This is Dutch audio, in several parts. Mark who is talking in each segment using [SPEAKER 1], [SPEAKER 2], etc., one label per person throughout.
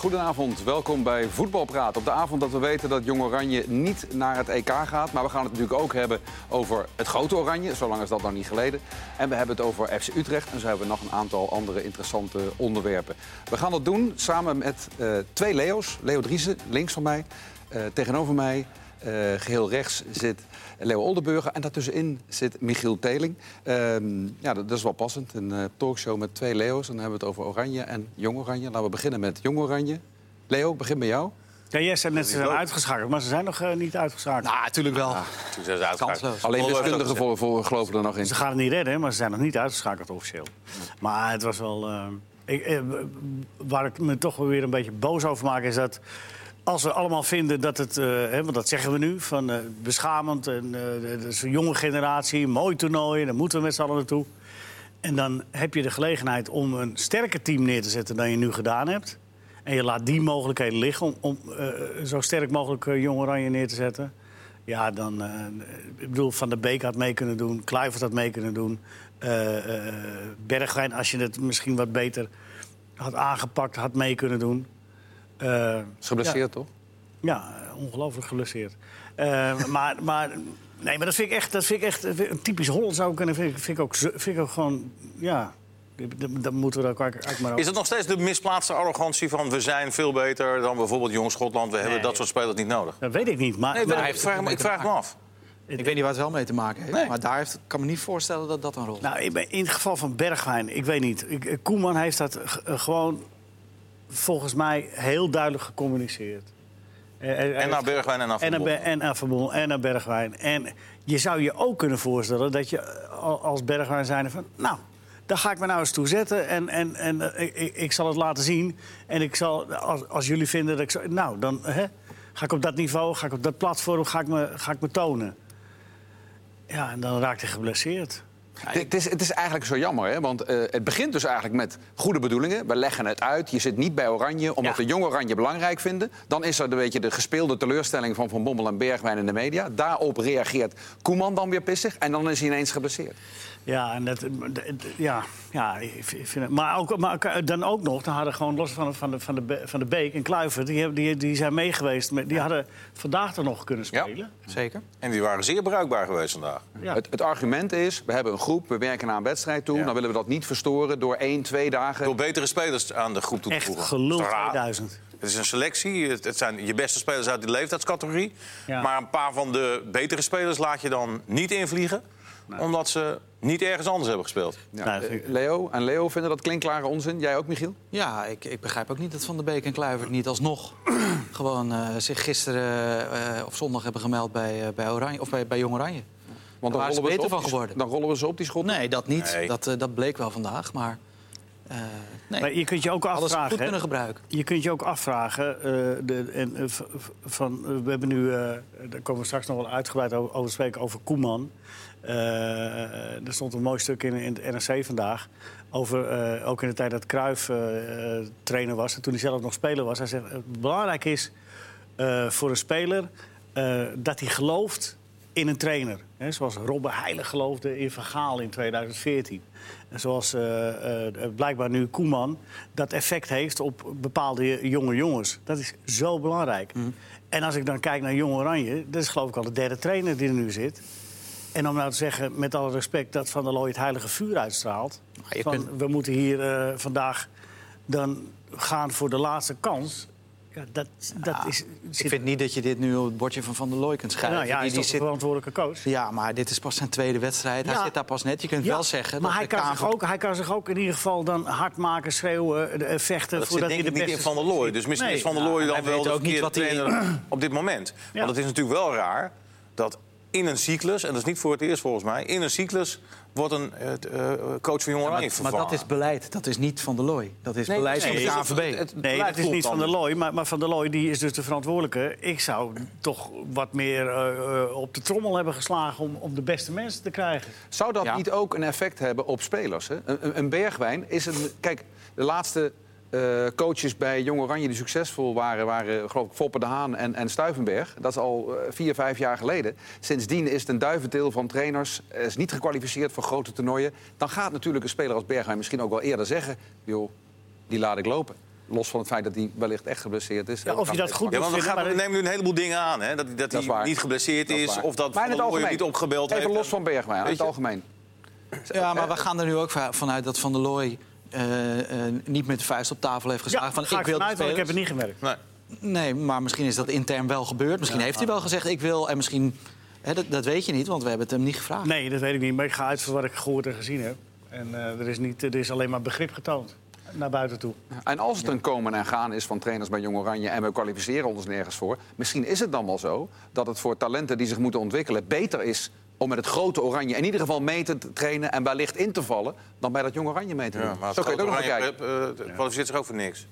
[SPEAKER 1] Goedenavond, welkom bij Voetbalpraat. Op de avond dat we weten dat Jong Oranje niet naar het EK gaat. Maar we gaan het natuurlijk ook hebben over het grote Oranje. Zolang is dat nog niet geleden. En we hebben het over FC Utrecht. En zo hebben we nog een aantal andere interessante onderwerpen. We gaan dat doen samen met uh, twee Leo's. Leo Driessen, links van mij. Uh, tegenover mij, geheel rechts, zit Leo Oldenburger. En daartussenin zit Michiel Teling. Uh, ja, dat, is wel passend. Een uh, talkshow met twee Leo's. En dan hebben we het over Oranje en Jong Oranje. Laten we beginnen met Jong Oranje. Leo, ik begin bij jou.
[SPEAKER 2] Ja, jij zei net ze zijn uitgeschakeld, maar ze zijn nog uh, niet uitgeschakeld.
[SPEAKER 3] Nou, natuurlijk wel.
[SPEAKER 1] Ah, zijn ze uitgeschakeld. Alleen deskundigen voor, voor geloven er nog in.
[SPEAKER 2] Ze gaan het niet redden, maar ze zijn nog niet uitgeschakeld officieel. Maar het was wel... Uh, ik, waar ik me toch weer een beetje boos over maak, is dat als we allemaal vinden dat het, uh, want dat zeggen we nu, van uh, beschamend en uh, dat is een jonge generatie, mooi toernooi, daar moeten we met z'n allen naartoe. En dan heb je de gelegenheid om een sterker team neer te zetten dan je nu gedaan hebt. En je laat die mogelijkheden liggen om, om zo sterk mogelijk Jong Oranje neer te zetten. Ja, dan, ik bedoel, Van der Beek had mee kunnen doen, Kluivert had mee kunnen doen. Bergwijn, als je het misschien wat beter had aangepakt, had mee kunnen doen.
[SPEAKER 1] Uh, is geblesseerd,
[SPEAKER 2] ja.
[SPEAKER 1] toch?
[SPEAKER 2] Ja, ongelooflijk geblesseerd. Uh, maar, maar, nee, maar dat vind ik echt, dat vind ik echt een typisch Holland zou kunnen. Vind ik, vind ik, ook, vind ik ook gewoon, ja. Dat moeten we daar eigenlijk maar over.
[SPEAKER 4] Is het nog steeds de misplaatste arrogantie van we zijn veel beter dan bijvoorbeeld Jong Schotland? We nee. hebben dat soort spelers niet nodig.
[SPEAKER 2] Dat weet ik niet. Maar,
[SPEAKER 4] nee,
[SPEAKER 2] maar
[SPEAKER 4] ik, vraag me, ik vraag me af.
[SPEAKER 3] Ik weet niet waar het wel mee te maken heeft. Nee. Maar daar heeft, kan me niet voorstellen dat dat een rol
[SPEAKER 2] speelt. Nou, in het geval van Bergwijn, ik weet niet. Ik, Koeman heeft dat gewoon volgens mij heel duidelijk gecommuniceerd.
[SPEAKER 4] En naar Bergwijn en naar Van
[SPEAKER 2] En, en naar Van en naar Bergwijn. En je zou je ook kunnen voorstellen dat je als Bergwijn zijn van... nou, daar ga ik me nou eens toe zetten en, en, en ik, ik zal het laten zien. En ik zal, als, als jullie vinden dat ik... Zo, nou, dan hè, ga ik op dat niveau, ga ik op dat platform, ga ik me, ga ik me tonen. Ja, en dan raakt hij geblesseerd.
[SPEAKER 1] Het is, het is eigenlijk zo jammer, hè? want uh, het begint dus eigenlijk met goede bedoelingen. We leggen het uit. Je zit niet bij Oranje, omdat ja. de jong Oranje belangrijk vinden. Dan is er de gespeelde teleurstelling van Van Bommel en Bergwijn in de media. Daarop reageert Koeman dan weer pissig en dan is hij ineens geblesseerd.
[SPEAKER 2] Ja, en dat, ja, ja ik vind het, maar, ook, maar dan ook nog, dan hadden gewoon los van, van, de, van, de, van de Beek en Kluivert, die, die, die zijn meegeweest. Die hadden vandaag er nog kunnen spelen.
[SPEAKER 3] Ja, zeker.
[SPEAKER 4] En die waren zeer bruikbaar geweest vandaag.
[SPEAKER 1] Ja. Het, het, argument is, we hebben een groep, we werken naar een wedstrijd toe. Ja. Dan willen we dat niet verstoren door één, twee dagen.
[SPEAKER 4] Door betere spelers aan de groep toe te voegen.
[SPEAKER 2] Echt gelul 2000.
[SPEAKER 4] Het is een selectie. Het zijn je beste spelers uit die leeftijdscategorie. Ja. Maar een paar van de betere spelers laat je dan niet invliegen. Nee. Omdat ze niet ergens anders hebben gespeeld.
[SPEAKER 1] Ja. Nee, Leo en Leo vinden dat klinkklare onzin. Jij ook, Michiel?
[SPEAKER 3] Ja, ik, ik begrijp ook niet dat Van der Beek en Kluivert niet alsnog... gewoon uh, zich gisteren uh, of zondag hebben gemeld bij, uh, bij, Oranje, of bij, bij Jong Oranje.
[SPEAKER 1] Want dan rollen, we beter van geworden. dan rollen we ze op die schot?
[SPEAKER 3] Nee, dat niet. Nee. Dat, dat bleek wel vandaag, maar...
[SPEAKER 2] Uh, nee. Maar je kunt je ook afvragen.
[SPEAKER 3] Goed kunnen gebruiken.
[SPEAKER 2] Je kunt je ook afvragen. Uh, de, en, uh, van, we hebben nu. daar komen we straks nog wel uitgebreid over, over spreken over Koeman. Er stond een mooi stuk in, in het NRC vandaag. Over, ook in de tijd dat Cruijff trainer was. En toen hij zelf nog speler was. Hij zegt: Het belangrijk is voor een speler dat hij gelooft in een trainer. Hè, zoals Robbe Heilig geloofde in Vergaal in 2014. En zoals blijkbaar nu Koeman dat effect heeft op bepaalde jonge jongens. Dat is zo belangrijk. Mm. En als ik dan kijk naar Jong Oranje, dat is geloof ik al de derde trainer die er nu zit. En om nou te zeggen, met alle respect, dat Van der Looy het heilige vuur uitstraalt. Van, kunt... We moeten hier uh, vandaag dan gaan voor de laatste kans. Ja, dat, dat
[SPEAKER 3] ja,
[SPEAKER 2] is,
[SPEAKER 3] ik vind niet dat je dit nu op het bordje van Van der Looy kunt schrijven.
[SPEAKER 2] Nou, ja, hij is
[SPEAKER 3] die,
[SPEAKER 2] die zit... verantwoordelijke coach.
[SPEAKER 3] Ja, maar dit is pas zijn tweede wedstrijd. Hij zit daar pas net. Je kunt
[SPEAKER 2] ja,
[SPEAKER 3] wel zeggen...
[SPEAKER 2] Maar hij
[SPEAKER 3] kan,
[SPEAKER 2] zich ook, hij kan zich ook in ieder geval dan hard maken, schreeuwen, vechten...
[SPEAKER 4] Dat
[SPEAKER 2] voordat
[SPEAKER 4] zit
[SPEAKER 2] hij de
[SPEAKER 4] niet
[SPEAKER 2] beste...
[SPEAKER 4] in Van der Looy. Dus misschien nee. is Van der Looy dan wel de
[SPEAKER 3] ook niet wat
[SPEAKER 4] trainer hij... op dit moment. Want het is natuurlijk wel raar dat in een cyclus... en dat is niet voor het eerst volgens mij... in een cyclus wordt een uh, coach van Jong Oranje
[SPEAKER 3] ja, maar, maar dat is beleid, dat is niet Van der Looy. Dat is nee, beleid
[SPEAKER 2] nee,
[SPEAKER 3] van de KNVB.
[SPEAKER 2] Het, het nee, dat is niet Van der Looy, maar, maar Van der Looy die is dus de verantwoordelijke. Ik zou toch wat meer uh, op de trommel hebben geslagen om, om de beste mensen te krijgen.
[SPEAKER 1] Zou dat ja. niet ook een effect hebben op spelers? Hè? Een, een Bergwijn is een... Kijk, de laatste uh, coaches bij Jong Oranje die succesvol waren, waren geloof ik Foppe de Haan en, en Stuivenberg. Dat is al uh, vier, vijf jaar geleden. Sindsdien is het een duivendeel van trainers. Uh, is niet gekwalificeerd voor grote toernooien. Dan gaat natuurlijk een speler als Bergwijn misschien ook wel eerder zeggen... joh, die laat ik lopen. los van het feit dat hij wellicht echt geblesseerd is.
[SPEAKER 2] Ja, of je dat goed
[SPEAKER 4] Ja, want we, gaan, nemen nu een heleboel dingen aan. Hè? Dat, dat, hij
[SPEAKER 1] waar.
[SPEAKER 4] niet geblesseerd
[SPEAKER 1] Dat is
[SPEAKER 4] of dat Van niet opgebeld
[SPEAKER 1] Even
[SPEAKER 4] heeft.
[SPEAKER 1] los van Bergwijn, in het algemeen.
[SPEAKER 3] Ja, maar we gaan er nu ook va- vanuit dat Van der Looy eh, eh, niet met de vuist op tafel heeft geslagen.
[SPEAKER 2] Ja,
[SPEAKER 3] van,
[SPEAKER 2] ga ik
[SPEAKER 3] wil
[SPEAKER 2] vanuit, want ik heb het niet gemerkt.
[SPEAKER 4] Nee.
[SPEAKER 3] Nee, maar misschien is dat intern wel gebeurd. Misschien heeft hij wel gezegd ik wil. En misschien, hè, dat, dat weet je niet, want we hebben het hem niet gevraagd.
[SPEAKER 2] Nee, dat weet ik niet. Maar ik ga uit van wat ik gehoord en gezien heb. En eh, er, is niet, er is alleen maar begrip getoond. Naar buiten toe.
[SPEAKER 1] En als het een komen en gaan is van trainers bij Jong Oranje... en we kwalificeren ons nergens voor... misschien is het dan wel zo dat het voor talenten die zich moeten ontwikkelen... beter is om met het grote Oranje in ieder geval mee te trainen... en wellicht in te vallen, dan bij dat Jong Oranje mee te doen.
[SPEAKER 4] Ja, maar
[SPEAKER 1] zo kun je het ook nog
[SPEAKER 4] Oranje
[SPEAKER 1] bekijken.
[SPEAKER 4] eh, kwalificeert zich ook voor niks.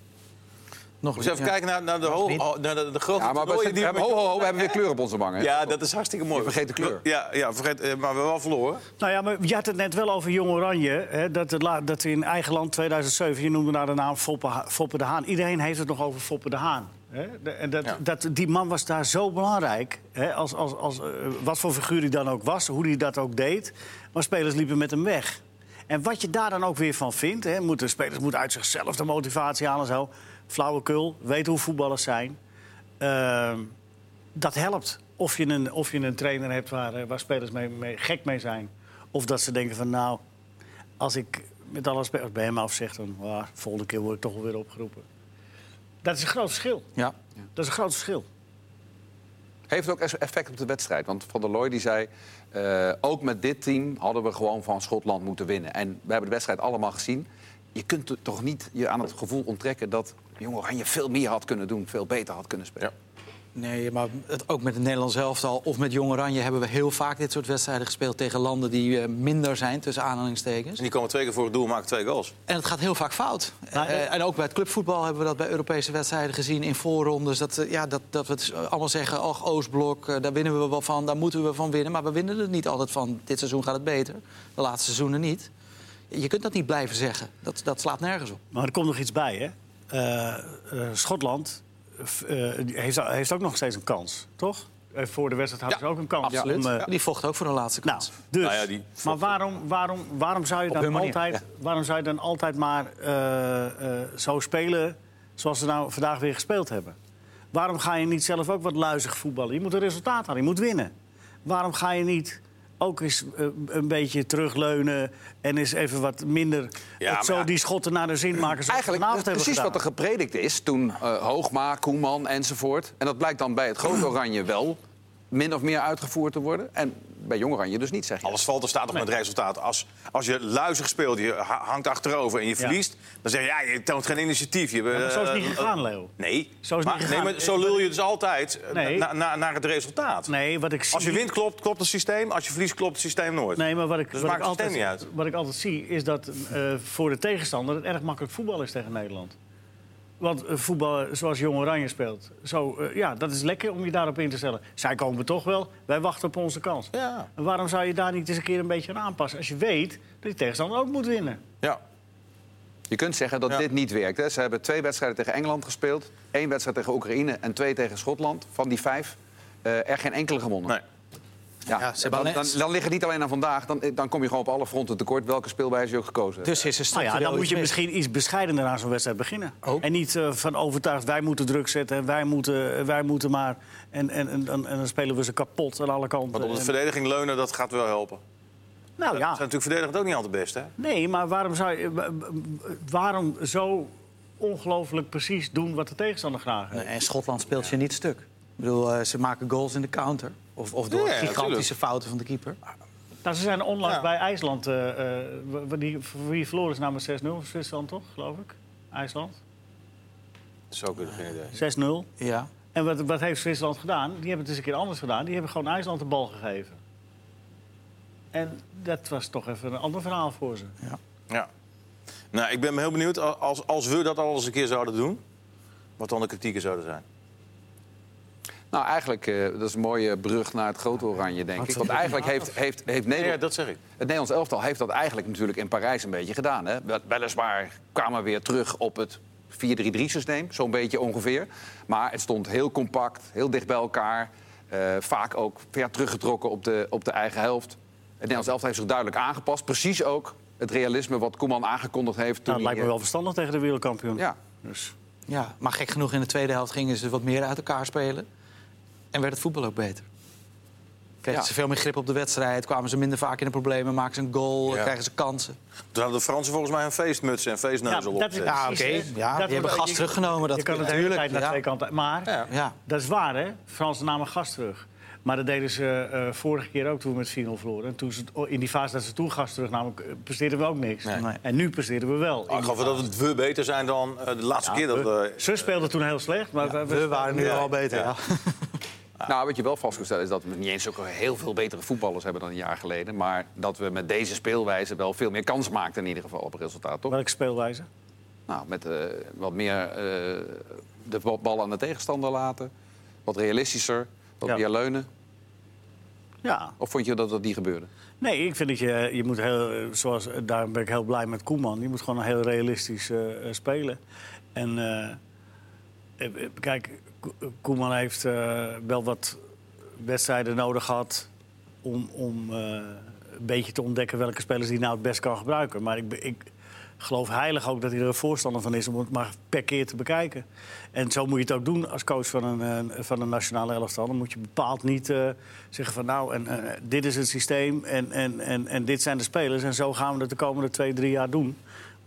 [SPEAKER 3] Nog
[SPEAKER 4] Dus even
[SPEAKER 3] ja.
[SPEAKER 4] kijken naar, naar, de, ho- naar de, de grote
[SPEAKER 1] Ja, maar we,
[SPEAKER 4] toernooien die
[SPEAKER 1] we hebben, ho, ho, ho, we hebben weer kleur op onze wangen. hè?
[SPEAKER 4] Ja, dat is hartstikke mooi.
[SPEAKER 1] Je vergeet de kleur.
[SPEAKER 4] Ja, ja vergeet, eh, maar we hebben wel verloren.
[SPEAKER 2] Nou ja, maar je had het net wel over Jong Oranje. Hè, dat, dat in eigen land 2007, je noemde naar de naam Foppe, Foppe de Haan. Iedereen heeft het nog over Foppe de Haan. En dat,
[SPEAKER 4] Ja.
[SPEAKER 2] dat, die man was daar zo belangrijk. Hè? Als, als, als, eh, wat voor figuur hij dan ook was, hoe hij dat ook deed. Maar spelers liepen met hem weg. En wat je daar dan ook weer van vindt... Hè, moeten spelers moeten uit zichzelf de motivatie halen en zo. Flauwekul, weten hoe voetballers zijn. Ehm, dat helpt. Of je een, of je een trainer hebt waar, eh, waar spelers mee, mee, gek mee zijn. Of dat ze denken van nou, als ik met alle spelers bij hem afzeg... dan ah, volgende keer word ik toch weer opgeroepen. Dat is een groot verschil.
[SPEAKER 3] Ja.
[SPEAKER 2] Dat is een groot verschil.
[SPEAKER 1] Heeft het ook effect op de wedstrijd? Want Van der Looy die zei... eh, ook met dit team hadden we gewoon van Schotland moeten winnen. En we hebben de wedstrijd allemaal gezien. Je kunt toch niet je aan het gevoel onttrekken... dat Jong Oranje veel meer had kunnen doen, veel beter had kunnen spelen.
[SPEAKER 3] Nee, maar het, ook met het Nederlands elftal of met Jong Oranje hebben we heel vaak dit soort wedstrijden gespeeld tegen landen die eh, minder zijn, tussen aanhalingstekens.
[SPEAKER 4] En die komen twee keer voor het doel en maken twee goals.
[SPEAKER 3] En het gaat heel vaak fout.
[SPEAKER 2] Maar,
[SPEAKER 3] Eh, en ook bij het clubvoetbal hebben we dat bij Europese wedstrijden gezien in voorrondes. Dat, eh, ja, dat, dat we het allemaal zeggen, ach, Oostblok, daar winnen we wel van, daar moeten we van winnen. Maar we winnen er niet altijd van. Dit seizoen gaat het beter, de laatste seizoenen niet. Je kunt dat niet blijven zeggen. Dat, dat slaat nergens op.
[SPEAKER 2] Maar er komt nog iets bij, hè. Eh, eh, Schotland eh, heeft, heeft ook nog steeds een kans, toch? Eh, voor de wedstrijd hadden ze ook een kans.
[SPEAKER 3] Absoluut.
[SPEAKER 2] om, eh,
[SPEAKER 3] Die vocht ook voor de laatste
[SPEAKER 2] Nou,
[SPEAKER 3] kans.
[SPEAKER 2] dus.
[SPEAKER 4] Nou ja, die
[SPEAKER 2] maar waarom, waarom, waarom, zou je dan altijd,
[SPEAKER 3] ja.
[SPEAKER 2] waarom zou je dan altijd maar eh, eh, zo spelen zoals we nou vandaag weer gespeeld hebben? Waarom ga je niet zelf ook wat luizig voetballen? Je moet een resultaat halen, je moet winnen. Waarom ga je niet ook eens eh, een beetje terugleunen en eens even wat minder
[SPEAKER 4] Ja,
[SPEAKER 2] het
[SPEAKER 4] maar
[SPEAKER 2] zo
[SPEAKER 4] ja.
[SPEAKER 2] die schotten naar de zin maken zoals
[SPEAKER 1] Eigenlijk dat precies wat er gepredikt is toen eh, Hoogma, Koeman enzovoort. En dat blijkt dan bij het grote Oranje wel min of meer uitgevoerd te worden. En bij Jong Oranje dus niet, zeg je.
[SPEAKER 4] Alles valt er staat toch met het resultaat. Als, als je luizig speelt, je ha- hangt achterover en je verliest... dan zeg je, ja, je toont geen initiatief. Je,
[SPEAKER 2] maar zo is het niet
[SPEAKER 4] eh,
[SPEAKER 2] gegaan, Leo.
[SPEAKER 4] Nee,
[SPEAKER 2] Zo is
[SPEAKER 4] maar,
[SPEAKER 2] niet gegaan.
[SPEAKER 4] nee, maar zo lul je dus altijd eh,
[SPEAKER 2] Nee.
[SPEAKER 4] na- na- naar het resultaat.
[SPEAKER 2] Nee, wat ik zie...
[SPEAKER 4] Als je wint, klopt, klopt het systeem. Als je verliest, klopt het systeem nooit.
[SPEAKER 2] Nee, maar wat ik,
[SPEAKER 4] Dus
[SPEAKER 2] wat
[SPEAKER 4] maakt
[SPEAKER 2] ik,
[SPEAKER 4] het systeem
[SPEAKER 2] altijd,
[SPEAKER 4] niet uit.
[SPEAKER 2] wat ik altijd zie is dat eh, voor de tegenstander het erg makkelijk voetbal is tegen Nederland. Want eh, voetbal zoals Jong Oranje speelt, zo, eh, ja, dat is lekker om je daarop in te stellen. Zij komen toch wel, wij wachten op onze kans.
[SPEAKER 4] Ja.
[SPEAKER 2] En waarom zou je daar niet eens een keer een beetje aan aanpassen? Als je weet dat die tegenstander ook moet winnen.
[SPEAKER 4] Ja.
[SPEAKER 1] Je kunt zeggen dat
[SPEAKER 4] Ja.
[SPEAKER 1] dit niet werkt. Hè. Ze hebben twee wedstrijden tegen Engeland gespeeld. één wedstrijd tegen Oekraïne en twee tegen Schotland. Van die vijf eh, er geen enkele gewonnen.
[SPEAKER 4] Nee.
[SPEAKER 1] Ja,
[SPEAKER 3] Ja, ze hebben
[SPEAKER 1] dan, dan, dan ligt het niet alleen aan vandaag. Dan, dan kom je gewoon op alle fronten tekort. Welke speelwijze je ook gekozen hebt.
[SPEAKER 3] Dus is er
[SPEAKER 2] Nou ja, dan moet je
[SPEAKER 3] mis.
[SPEAKER 2] misschien iets bescheidener aan zo'n wedstrijd beginnen.
[SPEAKER 3] Oh.
[SPEAKER 2] En niet eh, van overtuigd, wij moeten druk zetten en wij moeten, wij moeten maar... En, en, en, en dan spelen we ze kapot aan alle kanten.
[SPEAKER 4] Want op de verdediging leunen, dat gaat wel helpen.
[SPEAKER 2] nou
[SPEAKER 4] Ze
[SPEAKER 2] ja,
[SPEAKER 4] zijn natuurlijk verdedigend ook niet altijd best, hè?
[SPEAKER 2] Nee, maar waarom, zou je, wa- wa- waarom zo ongelooflijk precies doen wat de tegenstander graag heeft?
[SPEAKER 3] En Schotland speelt je niet stuk. Ik bedoel, eh, ze maken goals in de counter. Of, of door
[SPEAKER 4] Ja,
[SPEAKER 3] gigantische
[SPEAKER 4] natuurlijk.
[SPEAKER 3] fouten van de keeper.
[SPEAKER 2] Nou, ze zijn onlangs
[SPEAKER 4] Ja.
[SPEAKER 2] bij IJsland. eh, eh, die, wie verloren is namelijk 6-0? Zwitserland toch, geloof ik? IJsland?
[SPEAKER 4] Zo kunnen geen idee.
[SPEAKER 2] 6-0.
[SPEAKER 3] Ja.
[SPEAKER 2] En wat, wat heeft Zwitserland gedaan? Die hebben het eens een keer anders gedaan. Die hebben gewoon IJsland de bal gegeven. En dat was toch even een ander verhaal voor ze.
[SPEAKER 4] Ja. Nou, ik ben heel benieuwd, als, als we dat al eens een keer zouden doen... wat dan de kritieken zouden zijn.
[SPEAKER 1] Nou, eigenlijk, eh, dat is een mooie brug naar het grote oranje, denk ik. Want eigenlijk heeft, heeft, heeft Nederland...
[SPEAKER 4] Ja, dat zeg ik.
[SPEAKER 1] Het Nederlands elftal heeft dat eigenlijk natuurlijk in Parijs een beetje gedaan. Hè? Wel- Weliswaar kwamen we weer terug op het 4-3-3-systeem, zo'n beetje ongeveer. Maar het stond heel compact, heel dicht bij elkaar. eh, vaak ook ver teruggetrokken op de, op de eigen helft. Het Nederlands elftal heeft zich duidelijk aangepast. Precies ook het realisme wat Koeman aangekondigd heeft. Toen
[SPEAKER 2] Nou, het lijkt me
[SPEAKER 1] hij,
[SPEAKER 2] wel verstandig tegen de wereldkampioen.
[SPEAKER 1] Ja.
[SPEAKER 2] Dus,
[SPEAKER 3] Ja, maar gek genoeg in de tweede helft gingen ze wat meer uit elkaar spelen. En werd het voetbal ook beter. Kregen
[SPEAKER 1] Ja.
[SPEAKER 3] ze veel meer grip op de wedstrijd, kwamen ze minder vaak in de problemen, maken ze een goal,
[SPEAKER 4] Ja.
[SPEAKER 3] krijgen ze kansen.
[SPEAKER 4] Toen hadden de Fransen volgens mij een feestmuts en feestneus
[SPEAKER 2] Ja,
[SPEAKER 4] op.
[SPEAKER 2] dat is-
[SPEAKER 3] Ja, oké. Ja,
[SPEAKER 2] Dat
[SPEAKER 3] die hebben gas teruggenomen. Dat
[SPEAKER 2] je kan het de hele tijd naar
[SPEAKER 3] ja.
[SPEAKER 2] twee kanten. Maar
[SPEAKER 4] Ja.
[SPEAKER 3] Ja.
[SPEAKER 2] dat is waar, hè? Fransen namen gas terug. Maar dat deden ze eh, vorige keer ook toen we met 4-0 verloren. En toen ze, in die fase dat ze toen gas terugnamen, presteerden we ook niks.
[SPEAKER 4] Nee.
[SPEAKER 3] Nee.
[SPEAKER 2] En nu presteren we wel.
[SPEAKER 4] Ik geloof dat we beter zijn dan eh, de laatste keer dat we...
[SPEAKER 2] Ze speelden toen heel slecht, maar we,
[SPEAKER 3] We waren nu al beter.
[SPEAKER 1] Nou, wat je wel vastgesteld is dat we niet eens ook heel veel betere voetballers hebben dan een jaar geleden. Maar dat we met deze speelwijze wel veel meer kans maakten in ieder geval op het resultaat, toch?
[SPEAKER 2] Welke speelwijze?
[SPEAKER 1] Nou, met eh, wat meer eh, de ba- bal aan de tegenstander laten. Wat realistischer, wat
[SPEAKER 2] Ja.
[SPEAKER 1] meer leunen.
[SPEAKER 2] Ja.
[SPEAKER 1] Of vond je dat dat niet gebeurde?
[SPEAKER 2] Nee, ik vind dat je, je moet heel, zoals, daar ben ik heel blij met Koeman. Je moet gewoon heel realistisch eh, spelen. En kijk, Koeman heeft eh, wel wat wedstrijden nodig gehad om, om eh, een beetje te ontdekken welke spelers hij nou het best kan gebruiken. Maar ik, ik geloof heilig ook dat hij er een voorstander van is om het maar per keer te bekijken. En zo moet je het ook doen als coach van een, eh, van een nationale elftal. Dan moet je bepaald niet zeggen van nou, en, dit is het systeem en, en, en, en dit zijn de spelers. En zo gaan we het de komende twee, drie jaar doen.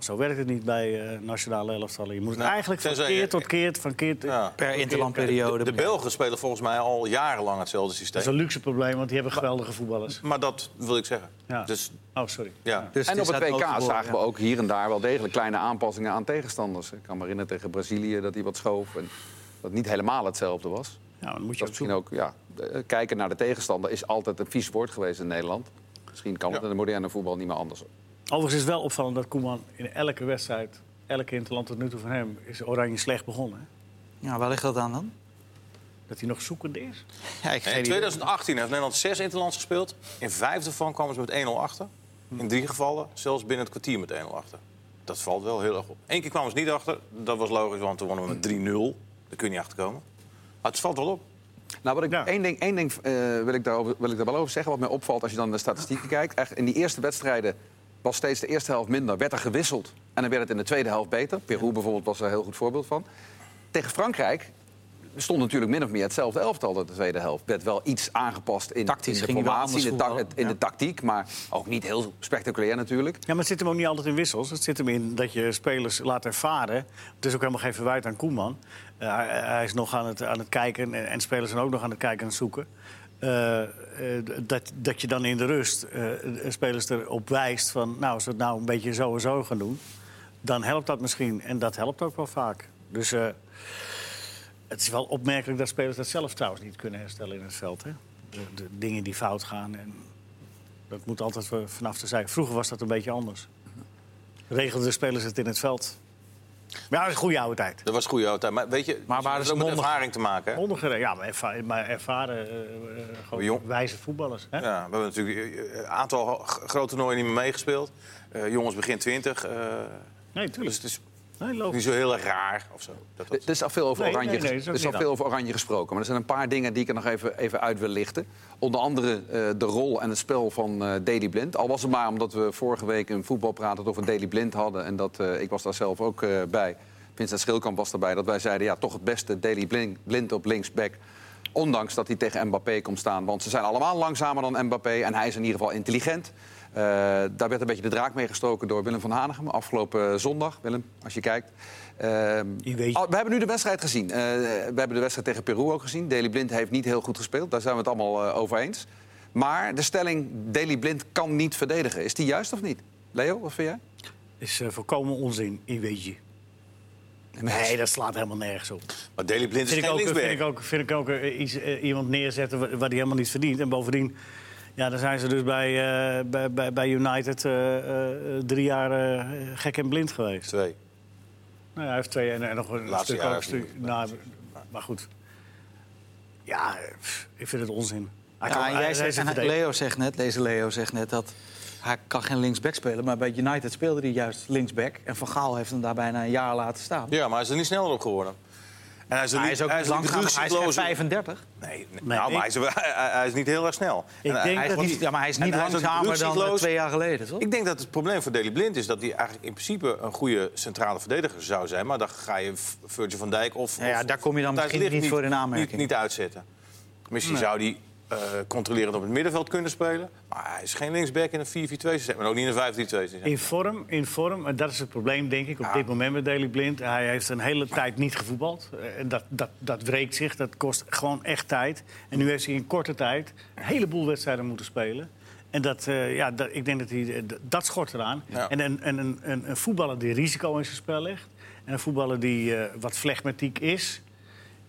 [SPEAKER 2] Zo werkt het niet bij eh, nationale elftallen. Je moet het
[SPEAKER 4] Nee,
[SPEAKER 2] eigenlijk van
[SPEAKER 4] je-
[SPEAKER 2] keer tot keer, van keer
[SPEAKER 4] Ja.
[SPEAKER 3] Per interlandperiode.
[SPEAKER 4] De Belgen spelen volgens mij al jarenlang hetzelfde
[SPEAKER 2] Dat is
[SPEAKER 4] systeem.
[SPEAKER 2] een luxe probleem, want die hebben geweldige voetballers.
[SPEAKER 4] Maar dat wil ik zeggen.
[SPEAKER 2] Ja.
[SPEAKER 4] Dus
[SPEAKER 2] Oh, sorry.
[SPEAKER 4] ja.
[SPEAKER 3] Dus
[SPEAKER 1] en
[SPEAKER 3] het
[SPEAKER 1] op het WK zagen we ook hier en daar wel degelijk kleine aanpassingen aan tegenstanders. Ik kan me herinneren tegen Brazilië dat hij wat schoof. En dat niet helemaal hetzelfde was.
[SPEAKER 2] Nou, dan moet je
[SPEAKER 1] Dat is misschien ook, ja, eh, kijken naar de tegenstander is altijd een vies woord geweest in Nederland. Misschien kan het
[SPEAKER 4] Ja.
[SPEAKER 1] in de moderne voetbal niet meer anders.
[SPEAKER 2] Overigens is het wel opvallend dat Koeman in elke wedstrijd, elke interland tot nu toe van hem, is Oranje slecht begonnen. hè?
[SPEAKER 3] Ja, waar ligt dat aan dan?
[SPEAKER 2] Dat hij nog zoekende is.
[SPEAKER 3] Ja, ik
[SPEAKER 4] in 2018 heeft Nederland zes interlands gespeeld. In vijf daarvan kwamen ze met 1-0 achter. In drie gevallen zelfs binnen het kwartier met 1-0 achter. Dat valt wel heel erg op. Eén keer kwamen ze niet achter. Dat was logisch, want toen wonnen we met 3-0. Daar kun je niet achter komen. Maar het valt wel op.
[SPEAKER 1] Nou, wat ik,
[SPEAKER 2] Ja.
[SPEAKER 1] één ding, één ding eh, wil, ik daarover, wil ik daar wel over zeggen. Wat mij opvalt als je dan naar de statistieken kijkt. Echt, in die eerste wedstrijden was steeds de eerste helft minder. Werd er gewisseld. En dan werd het in de tweede helft beter. Peru bijvoorbeeld was er een heel goed voorbeeld van. Tegen Frankrijk stond natuurlijk min of meer hetzelfde elftal in de tweede helft. Werd wel iets aangepast in,
[SPEAKER 3] Tactisch
[SPEAKER 1] in de formatie, in, de, ta- tactiek. Maar ook niet heel spectaculair natuurlijk.
[SPEAKER 2] Ja, maar het zit hem ook niet altijd in wissels. Het zit hem in dat je spelers laat ervaren. Het is ook helemaal geen verwijt aan Koeman. Eh, hij, is nog aan het, aan het kijken en, en spelers zijn ook nog aan het kijken en zoeken. Eh, eh, dat, dat je dan in de rust eh, spelers erop wijst van... nou, als we het nou een beetje zo en zo gaan doen... dan helpt dat misschien. En dat helpt ook wel vaak. Dus het is wel opmerkelijk dat spelers dat zelf trouwens niet kunnen herstellen in het veld. Hè? De, dingen die fout gaan. En dat moet altijd vanaf de zij. Vroeger was dat een beetje anders. Regelden de spelers het in het veld. Maar ja, dat is een goede oude tijd.
[SPEAKER 4] Dat was goede oude tijd. Maar weet je,
[SPEAKER 3] Maar waar is
[SPEAKER 4] heeft ook met ervaring te maken. Hè?
[SPEAKER 2] Ja, maar, erva- maar ervaren, eh, eh, gewoon
[SPEAKER 4] Jong-
[SPEAKER 2] wijze voetballers. Hè?
[SPEAKER 4] Ja, we hebben natuurlijk eh, een aantal g- grote toernooien niet meer meegespeeld. Eh, jongens begin 20. eh,
[SPEAKER 2] Nee,
[SPEAKER 4] dus
[SPEAKER 2] tuurlijk.
[SPEAKER 4] het is
[SPEAKER 2] Nee,
[SPEAKER 4] niet zo heel erg raar of zo. Dat dat...
[SPEAKER 1] Er is al veel over,
[SPEAKER 2] Nee,
[SPEAKER 1] oranje,
[SPEAKER 2] nee, nee,
[SPEAKER 1] ges-
[SPEAKER 2] is
[SPEAKER 1] er al veel over oranje gesproken. Maar er zijn een paar dingen die ik er nog even, even uit wil lichten. Onder andere eh, de rol en het spel van eh Daley Blind. Al was het maar omdat we vorige week in voetbal praten over Daley Blind hadden. En dat, eh, ik was daar zelf ook eh, bij. Vincent Schilkamp was daarbij. Dat wij zeiden, ja, toch het beste Daley Blind, Blind op linksback. Ondanks dat hij tegen Mbappé komt staan. Want ze zijn allemaal langzamer dan Mbappé. En hij is in ieder geval intelligent. Eh, daar werd een beetje de draak mee gestoken door Willem van Hanegem. Afgelopen zondag, Willem, als je kijkt. Ehm,
[SPEAKER 2] weet-
[SPEAKER 1] Oh, we hebben nu de wedstrijd gezien. Eh, we hebben de wedstrijd tegen Peru ook gezien. Daley Blind heeft niet heel goed gespeeld. Daar zijn we het allemaal eh, over eens. Maar de stelling Daley Blind kan niet verdedigen. Is die juist of niet? Leo, wat vind jij?
[SPEAKER 2] is eh, volkomen onzin, in weet je. Nee, dat slaat helemaal nergens op.
[SPEAKER 4] Maar Daley Blind is
[SPEAKER 2] Vind ik,
[SPEAKER 4] geen
[SPEAKER 2] ook,
[SPEAKER 4] linksback.
[SPEAKER 2] vind ik ook, vind ik ook eh, iets, eh, iemand neerzetten wa- waar hij helemaal niet verdient. En bovendien, ja, dan zijn ze dus bij, eh, bij, bij, bij United eh, eh, drie jaar eh, gek en blind geweest.
[SPEAKER 4] Twee.
[SPEAKER 2] Nou, ja, hij heeft twee en, en nog een
[SPEAKER 4] Laatste
[SPEAKER 2] stuk. ook, nou, maar goed. Ja, pff, ik vind het onzin. Hij
[SPEAKER 3] Ja,
[SPEAKER 2] kan-
[SPEAKER 3] jij zegt, en. Leo zegt net, deze Leo zegt net dat hij kan geen linksback spelen. Maar bij United speelde hij juist linksback. En Van Gaal heeft hem daar bijna een jaar laten staan.
[SPEAKER 4] Ja, maar hij is er niet sneller op geworden. En hij is,
[SPEAKER 3] Hij is ook lang Hij is geen
[SPEAKER 4] rukzichtloos.
[SPEAKER 3] 35.
[SPEAKER 4] Nee, nee, nou, maar hij, is, hij, hij is niet heel erg snel.
[SPEAKER 2] Ik
[SPEAKER 4] En
[SPEAKER 2] denk
[SPEAKER 3] Hij is
[SPEAKER 2] dat
[SPEAKER 3] niet, ja, maar hij is niet
[SPEAKER 4] ook
[SPEAKER 3] langzamer dan eh, twee jaar geleden, toch?
[SPEAKER 4] Ik denk dat het probleem voor Daley Blind is dat hij eigenlijk in principe een goede centrale verdediger zou zijn. Maar dan ga je Virgil van Dijk of.
[SPEAKER 3] Ja, ja, daar kom je dan misschien niet voor in aanmerking.
[SPEAKER 4] Niet, niet uitzetten. Misschien zou hij eh, controlerend op het middenveld kunnen spelen. Maar hij is geen linksback in een 4-4-2 systeem. En ook niet in een 5-3-2 systeem.
[SPEAKER 2] In vorm, in vorm, en dat is het probleem, denk ik, op dit moment met Daley Blind. Hij heeft een hele tijd niet gevoetbald. Eh, En dat, dat, dat wreekt zich, dat kost gewoon echt tijd. En nu heeft hij in korte tijd een heleboel wedstrijden moeten spelen. En dat, eh, ja, dat, ik denk dat hij, dat schort eraan.
[SPEAKER 4] Ja.
[SPEAKER 2] En een, en een, een, een voetballer die risico in zijn spel legt. En een voetballer die wat flegmatiek is.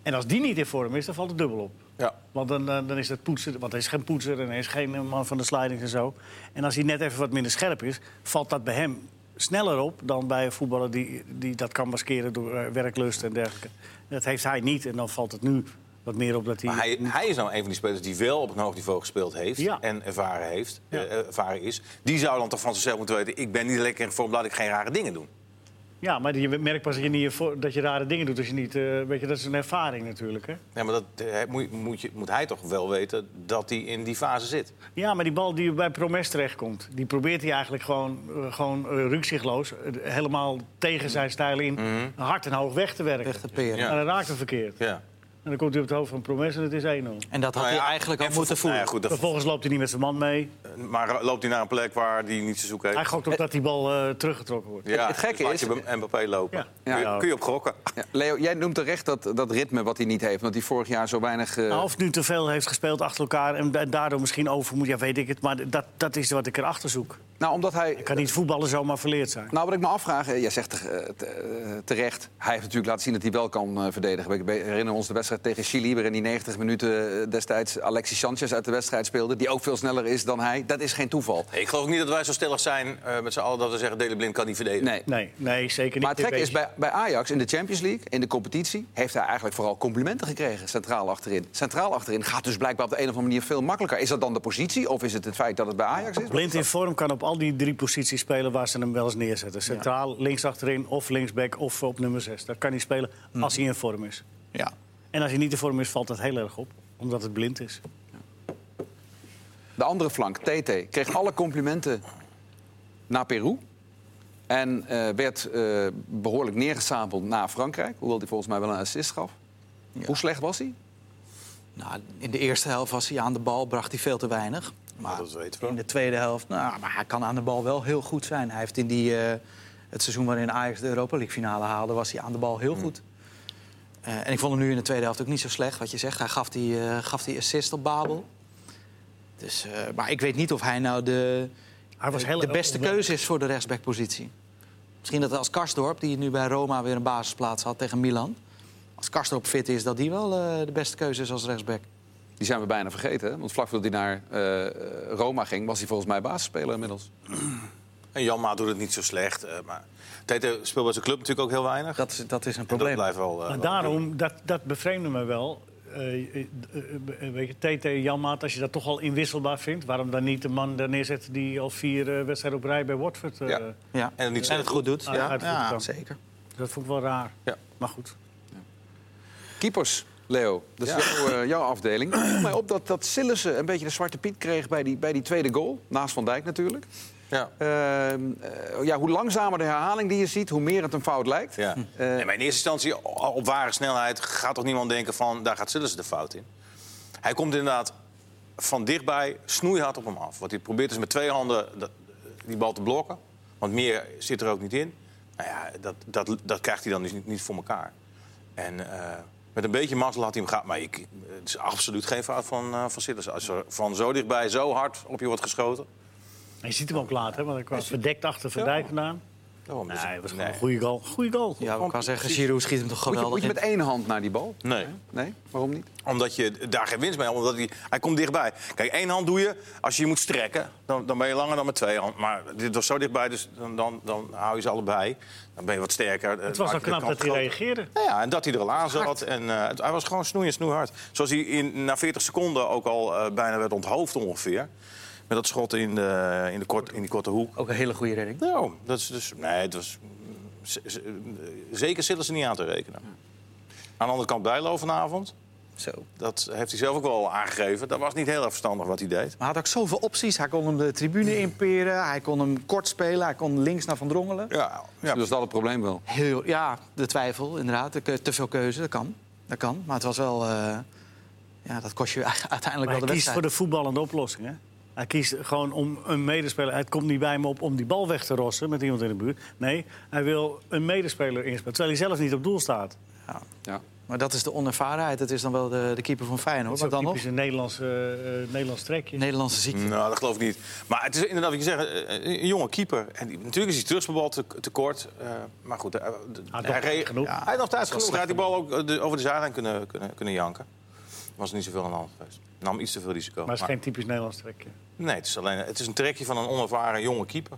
[SPEAKER 2] En als die niet in vorm is, dan valt het dubbel op.
[SPEAKER 4] Ja.
[SPEAKER 2] Want dan, dan, dan is dat poetsen, want hij is geen poetser en hij is geen eh, man van de slidings en zo. En als hij net even wat minder scherp is, valt dat bij hem sneller op dan bij een voetballer die, die dat kan maskeren door eh, werklust en dergelijke. Dat heeft hij niet en dan valt het nu wat meer op dat hij.
[SPEAKER 4] Maar hij, hij is nou een van die spelers die wel op een hoog niveau gespeeld heeft
[SPEAKER 2] Ja.
[SPEAKER 4] en ervaren, heeft,
[SPEAKER 2] Ja.
[SPEAKER 4] eh, ervaren is. Die zou dan toch van zichzelf moeten weten: ik ben niet lekker in vorm, laat ik geen rare dingen doen.
[SPEAKER 2] Ja, maar je merkt pas dat je, niet, dat je rare dingen doet als je niet. eh, weet je, dat is een ervaring natuurlijk. Hè?
[SPEAKER 4] Ja, maar dat eh, moet, moet, je, moet hij toch wel weten dat hij in die fase zit.
[SPEAKER 2] Ja, maar die bal die bij Promes terechtkomt, die probeert hij eigenlijk gewoon, eh, gewoon uh, rukzichtloos, helemaal tegen zijn stijl in, hard en hoog weg te werken.
[SPEAKER 3] Weg te peren.
[SPEAKER 4] Ja.
[SPEAKER 2] En dan raakt hem verkeerd.
[SPEAKER 4] Ja.
[SPEAKER 2] En dan komt hij op het hoofd van Promes en het is 1-0.
[SPEAKER 3] En dat had
[SPEAKER 4] Nou ja,
[SPEAKER 3] hij eigenlijk al
[SPEAKER 4] en
[SPEAKER 3] moeten voelen.
[SPEAKER 4] nou ja, goed,
[SPEAKER 2] Vervolgens loopt hij niet met zijn man mee.
[SPEAKER 4] maar loopt hij naar een plek waar hij niet te zoeken heeft?
[SPEAKER 2] Hij gokt op dat die bal eh, teruggetrokken wordt.
[SPEAKER 4] Ja,
[SPEAKER 1] Het gekke
[SPEAKER 4] dus laat
[SPEAKER 1] is-
[SPEAKER 4] je Mbappé lopen.
[SPEAKER 2] Ja.
[SPEAKER 4] Kun, je, kun je op gokken.
[SPEAKER 1] Ja, Leo, jij noemt terecht dat, dat ritme wat hij niet heeft. Omdat hij vorig jaar zo weinig... eh,
[SPEAKER 2] Nou, of nu te veel heeft gespeeld achter elkaar en da- daardoor misschien over moet, ja, weet ik het. Maar dat, dat is wat ik erachter zoek.
[SPEAKER 1] nou, omdat hij...
[SPEAKER 2] Kan niet voetballen zomaar verleerd zijn.
[SPEAKER 1] Nou, wat ik me afvraag, eh, jij zegt eh, te- eh, terecht... hij heeft natuurlijk laten zien dat hij wel kan eh, verdedigen. We we herinneren ons de wedstrijd tegen Chili... waarin hij 90 minuten eh, destijds Alexis Sanchez uit de wedstrijd speelde... die ook veel sneller is dan hij. Dat is geen toeval.
[SPEAKER 4] Nee, ik geloof ook niet dat wij zo stellig zijn eh, met z'n allen dat we zeggen... Dele Blind kan niet verdedigen.
[SPEAKER 1] Nee.
[SPEAKER 2] Nee, nee, zeker niet.
[SPEAKER 1] Maar het gekke
[SPEAKER 2] Dit
[SPEAKER 1] is, bij, bij Ajax in de Champions League, in de competitie... heeft hij eigenlijk vooral complimenten gekregen, centraal achterin. Centraal achterin gaat dus blijkbaar op de een of andere manier veel makkelijker. Is dat dan de positie of is het het feit dat het bij Ajax is?
[SPEAKER 2] Blind in vorm kan op al die drie posities spelen waar ze hem wel eens neerzetten. Centraal, links achterin of linksback of op nummer 6. Dat kan hij spelen als hij in vorm is.
[SPEAKER 3] Ja.
[SPEAKER 2] En als hij niet in vorm is, valt dat heel erg op. Omdat het blind is.
[SPEAKER 1] De andere flank, TT, kreeg alle complimenten naar Peru. En eh, werd eh, behoorlijk neergesabeld naar Frankrijk. Hoewel hij volgens mij wel een assist gaf. Hoe slecht was hij?
[SPEAKER 3] Nou, in de eerste helft was hij aan de bal, bracht hij veel te weinig. Maar
[SPEAKER 4] dat weten we.
[SPEAKER 3] in de tweede helft, nou, maar hij kan aan de bal wel heel goed zijn. Hij heeft in die, eh, het seizoen waarin Ajax de Europa League finale haalde, was hij aan de bal heel goed. Eh, en ik vond hem nu in de tweede helft ook niet zo slecht, wat je zegt. Hij gaf die, eh, gaf die assist op Babel. Dus, eh, maar ik weet niet of hij nou de,
[SPEAKER 2] Hij was heel
[SPEAKER 3] de beste keuze is voor de rechtsbackpositie. Misschien dat als Karsdorp, die nu bij Roma weer een basisplaats had tegen Milan... als Karsdorp fit is, dat die wel eh, de beste keuze is als rechtsback.
[SPEAKER 1] Die zijn we bijna vergeten. Want vlak voordat hij naar eh, Roma ging, was hij volgens mij basisspeler inmiddels.
[SPEAKER 4] En Jan Maat doet het niet zo slecht. eh, maar Tete speelt bij zijn club natuurlijk ook heel weinig.
[SPEAKER 3] Dat is, dat is een
[SPEAKER 4] En dat
[SPEAKER 3] probleem.
[SPEAKER 4] blijft wel... eh,
[SPEAKER 2] Maar
[SPEAKER 4] wel-
[SPEAKER 2] daarom, dat, dat bevreemde me wel. Eh, weet je, TT Janmaat, als je dat toch al inwisselbaar vindt... waarom dan niet de man daar neerzetten die al vier eh, wedstrijden op rij bij Watford... eh,
[SPEAKER 1] Ja.
[SPEAKER 3] Ja.
[SPEAKER 4] En het niet
[SPEAKER 3] en het goed doet. Ja, ja zeker.
[SPEAKER 2] Dat vond ik wel raar.
[SPEAKER 4] Ja.
[SPEAKER 2] Maar goed.
[SPEAKER 1] Keepers, Leo, dat is jouw, eh, jouw afdeling. Het viel mij op dat, dat Sillissen een beetje de zwarte piet kreeg bij die, bij die tweede goal. Naast Van Dijk natuurlijk.
[SPEAKER 4] Ja.
[SPEAKER 1] Ehm, eh, ja, hoe langzamer de herhaling die je ziet, hoe meer het een fout lijkt.
[SPEAKER 4] Ja.
[SPEAKER 1] Eh,
[SPEAKER 4] Nee, maar in eerste instantie, op ware snelheid, gaat toch niemand denken van... daar gaat Sillissen de fout in. Hij komt inderdaad van dichtbij snoeihard op hem af. Wat hij probeert is met twee handen die bal te blokken. Want meer zit er ook niet in. Nou ja, dat, dat, dat krijgt hij dan dus niet, niet voor elkaar. En eh, met een beetje mazzel had hij hem gehad. Maar ik, het is absoluut geen fout van, eh van Sillissen. Als er van zo dichtbij zo hard op je wordt geschoten...
[SPEAKER 2] Je ziet hem ook later, hè, want hij kwam verdekt achter Van Dijk vandaan.
[SPEAKER 4] Daarom is
[SPEAKER 2] Nee,
[SPEAKER 4] het-
[SPEAKER 2] was gewoon een goede goal. Goede goal.
[SPEAKER 3] Ja, ik kan zeggen, Giroud schiet hem toch
[SPEAKER 1] moet, je,
[SPEAKER 3] geweldig
[SPEAKER 1] moet je met één hand naar die bal?
[SPEAKER 4] Nee.
[SPEAKER 1] Nee? Waarom niet?
[SPEAKER 4] Omdat je daar geen winst mee hebt. Omdat hij, hij komt dichtbij. Kijk, één hand doe je. Als je je moet strekken, dan, dan ben je langer dan met twee handen. Maar dit was zo dichtbij, dus dan, dan, dan hou je ze allebei. Dan ben je wat sterker.
[SPEAKER 2] Het was al knap dat hij reageerde.
[SPEAKER 4] Nou ja, en dat hij er al aan zat. En, eh, het- hij was gewoon snoeien, snoeihard. Zoals hij in, na 40 seconden ook al eh, bijna werd onthoofd ongeveer. Met dat schot in, de, in, de kort, in die korte hoek.
[SPEAKER 3] Ook een hele goede redding.
[SPEAKER 4] Nou, dat is dus... Nee, het was... Zeker zitten ze niet aan te rekenen. de andere kant Bijlo vanavond.
[SPEAKER 3] Zo.
[SPEAKER 4] Dat heeft hij zelf ook wel al aangegeven. Dat was niet heel erg verstandig wat hij deed.
[SPEAKER 3] Maar hij had ook zoveel opties. Hij kon hem de tribune inperen, hij kon hem kort spelen, hij kon links naar Van Drongelen.
[SPEAKER 4] Ja, ja.
[SPEAKER 1] Dus dat het probleem wel.
[SPEAKER 3] Heel, ja, de twijfel, inderdaad. De ke- Te veel keuze, dat kan. Dat kan. Maar het was wel... eh, ja, dat kost je uiteindelijk
[SPEAKER 2] Maar
[SPEAKER 3] wel
[SPEAKER 2] hij
[SPEAKER 3] de
[SPEAKER 2] kiest
[SPEAKER 3] wedstrijd.
[SPEAKER 2] voor de voetballende oplossing. Hè? Hij kiest gewoon om een medespeler. Het komt niet bij me op om die bal weg te rossen met iemand in de buurt. Nee, hij wil een medespeler inspelen. Terwijl hij zelf niet op doel staat.
[SPEAKER 3] Ja.
[SPEAKER 1] Ja.
[SPEAKER 3] Maar dat is de onervarenheid. Het is dan wel de, de keeper van Feyenoord.
[SPEAKER 2] Dat
[SPEAKER 3] Wat
[SPEAKER 2] is
[SPEAKER 3] dan
[SPEAKER 2] ook
[SPEAKER 3] nog?
[SPEAKER 2] typisch een Nederlands, eh, eh, Nederlands trekje.
[SPEAKER 3] Nederlandse ziekte.
[SPEAKER 4] Nou, dat geloof ik niet. Maar het is inderdaad wat je zegt, eh, een jonge keeper. En die, natuurlijk is hij terugspeelbal te, te kort. eh, maar goed, de- hij,
[SPEAKER 2] nog
[SPEAKER 4] re-
[SPEAKER 2] genoeg.
[SPEAKER 4] Ja, hij had nog tijd
[SPEAKER 3] Dat
[SPEAKER 4] genoeg. Hij had die bal ook de- over de zijlijn kunnen, kunnen, kunnen janken. Was er niet zoveel aan de hand geweest. Nam iets te veel risico.
[SPEAKER 2] Maar het is
[SPEAKER 4] Maar-
[SPEAKER 2] geen typisch Nederlands trekje.
[SPEAKER 4] Nee, het is, alleen, het is een trekje van een onervaren jonge keeper.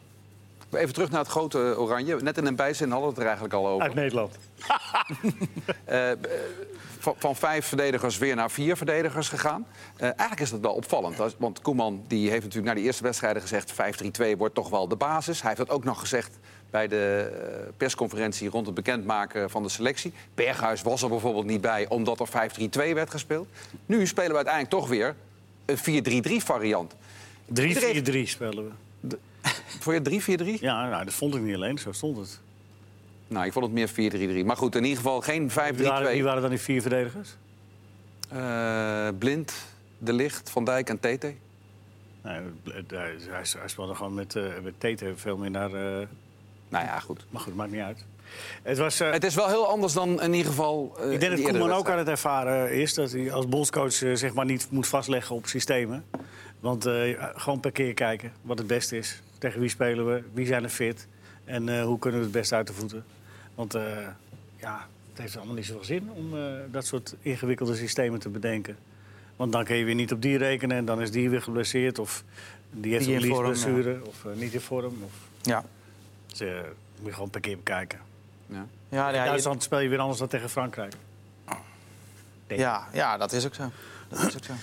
[SPEAKER 1] Even terug naar het grote oranje. Net in een bijzin hadden we het er eigenlijk al over.
[SPEAKER 2] Uit Nederland.
[SPEAKER 1] Eh, eh, van, van vijf verdedigers weer naar vier verdedigers gegaan. Eh, eigenlijk is dat wel opvallend. Want Koeman die heeft natuurlijk na de eerste wedstrijden gezegd... 5-3-2 wordt toch wel de basis. Hij heeft dat ook nog gezegd bij de eh, persconferentie... rond het bekendmaken van de selectie. Berghuis was er bijvoorbeeld niet bij omdat er 5-3-2 werd gespeeld. Nu spelen we uiteindelijk toch weer een 4-3-3 variant.
[SPEAKER 2] 3-4-3 spelen we.
[SPEAKER 1] Voor je 3-4-3?
[SPEAKER 2] Ja, nou, dat vond ik niet alleen. Zo stond het.
[SPEAKER 1] Nou, ik vond het meer 4-3-3. Maar goed, in ieder geval geen 5-3-2.
[SPEAKER 2] Wie waren, wie waren dan die vier verdedigers?
[SPEAKER 1] Eh, Blind, De Licht, Van Dijk en Tete.
[SPEAKER 2] Nee, hij, hij, speelde gewoon met, eh met Tete veel meer naar... eh,
[SPEAKER 1] Nou ja, goed.
[SPEAKER 2] maar goed, maakt niet uit. Het was... eh,
[SPEAKER 1] Het is wel heel anders dan in ieder geval. eh,
[SPEAKER 2] Ik denk dat Koeman ook aan het ervaren is dat hij als bondscoach eh, zeg maar niet moet vastleggen op systemen. Want gewoon per keer kijken wat het beste is. Tegen wie spelen we, wie zijn er fit en hoe kunnen we het beste uit de voeten. Want ja, het heeft allemaal niet zoveel zin om dat soort ingewikkelde systemen te bedenken. Want dan kun je weer niet op die rekenen en dan is die weer geblesseerd of die heeft
[SPEAKER 3] Die
[SPEAKER 2] een
[SPEAKER 3] in vorm,
[SPEAKER 2] liesblessure of niet in vorm. Of,
[SPEAKER 3] Ja.
[SPEAKER 2] Dus, moet je gewoon per keer bekijken.
[SPEAKER 1] Ja.
[SPEAKER 3] Ja,
[SPEAKER 2] In Duitsland speel je weer anders dan tegen Frankrijk. Denk
[SPEAKER 3] ja, ja, dat is ook zo. Dat is ook zo.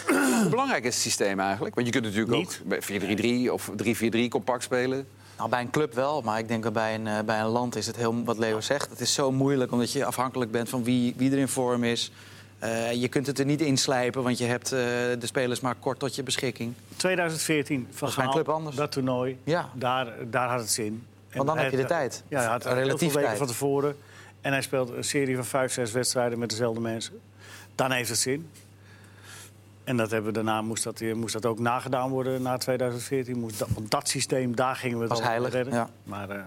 [SPEAKER 1] Hoe belangrijk is het systeem eigenlijk? Want je kunt natuurlijk
[SPEAKER 2] Niet.
[SPEAKER 1] ook bij 4-3-3 of 3-4-3 compact spelen.
[SPEAKER 3] Nou, bij een club wel, maar ik denk dat bij een, eh, bij een land is het heel, wat Leo zegt, het is zo moeilijk omdat je afhankelijk bent van wie, wie er in vorm is. Eh, je kunt het er niet inslijpen, want je hebt eh, de spelers maar kort tot je beschikking.
[SPEAKER 2] 2014 van
[SPEAKER 3] Was
[SPEAKER 2] Gaal,
[SPEAKER 3] club anders.
[SPEAKER 2] dat toernooi,
[SPEAKER 3] Ja.
[SPEAKER 2] daar, daar had het zin.
[SPEAKER 3] Want dan heb je de tijd.
[SPEAKER 2] Ja, hij had
[SPEAKER 3] Relatief
[SPEAKER 2] weken van tevoren. En hij speelt een serie van vijf, zes wedstrijden met dezelfde mensen. Dan heeft het zin. En dat hebben we daarna moest dat, moest dat ook nagedaan worden na 2014. Moest dat, want dat systeem, daar gingen we het
[SPEAKER 3] Was
[SPEAKER 2] al
[SPEAKER 3] heilig,
[SPEAKER 2] redden.
[SPEAKER 3] ja.
[SPEAKER 2] Maar eh,